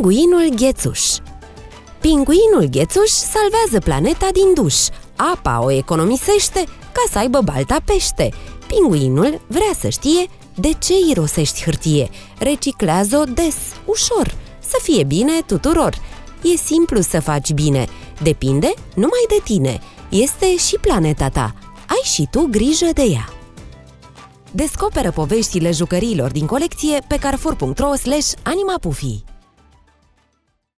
Pinguinul Ghețuș Pinguinul Ghețuș salvează planeta din duș. Apa o economisește ca să aibă balta pește. Pinguinul vrea să știe de ce irosești hârtie. Reciclează-o des, ușor, să fie bine tuturor. E simplu să faci bine, depinde numai de tine. Este și planeta ta. Ai și tu grijă de ea. Descoperă poveștile jucăriilor din colecție pe carrefour.ro animapufi.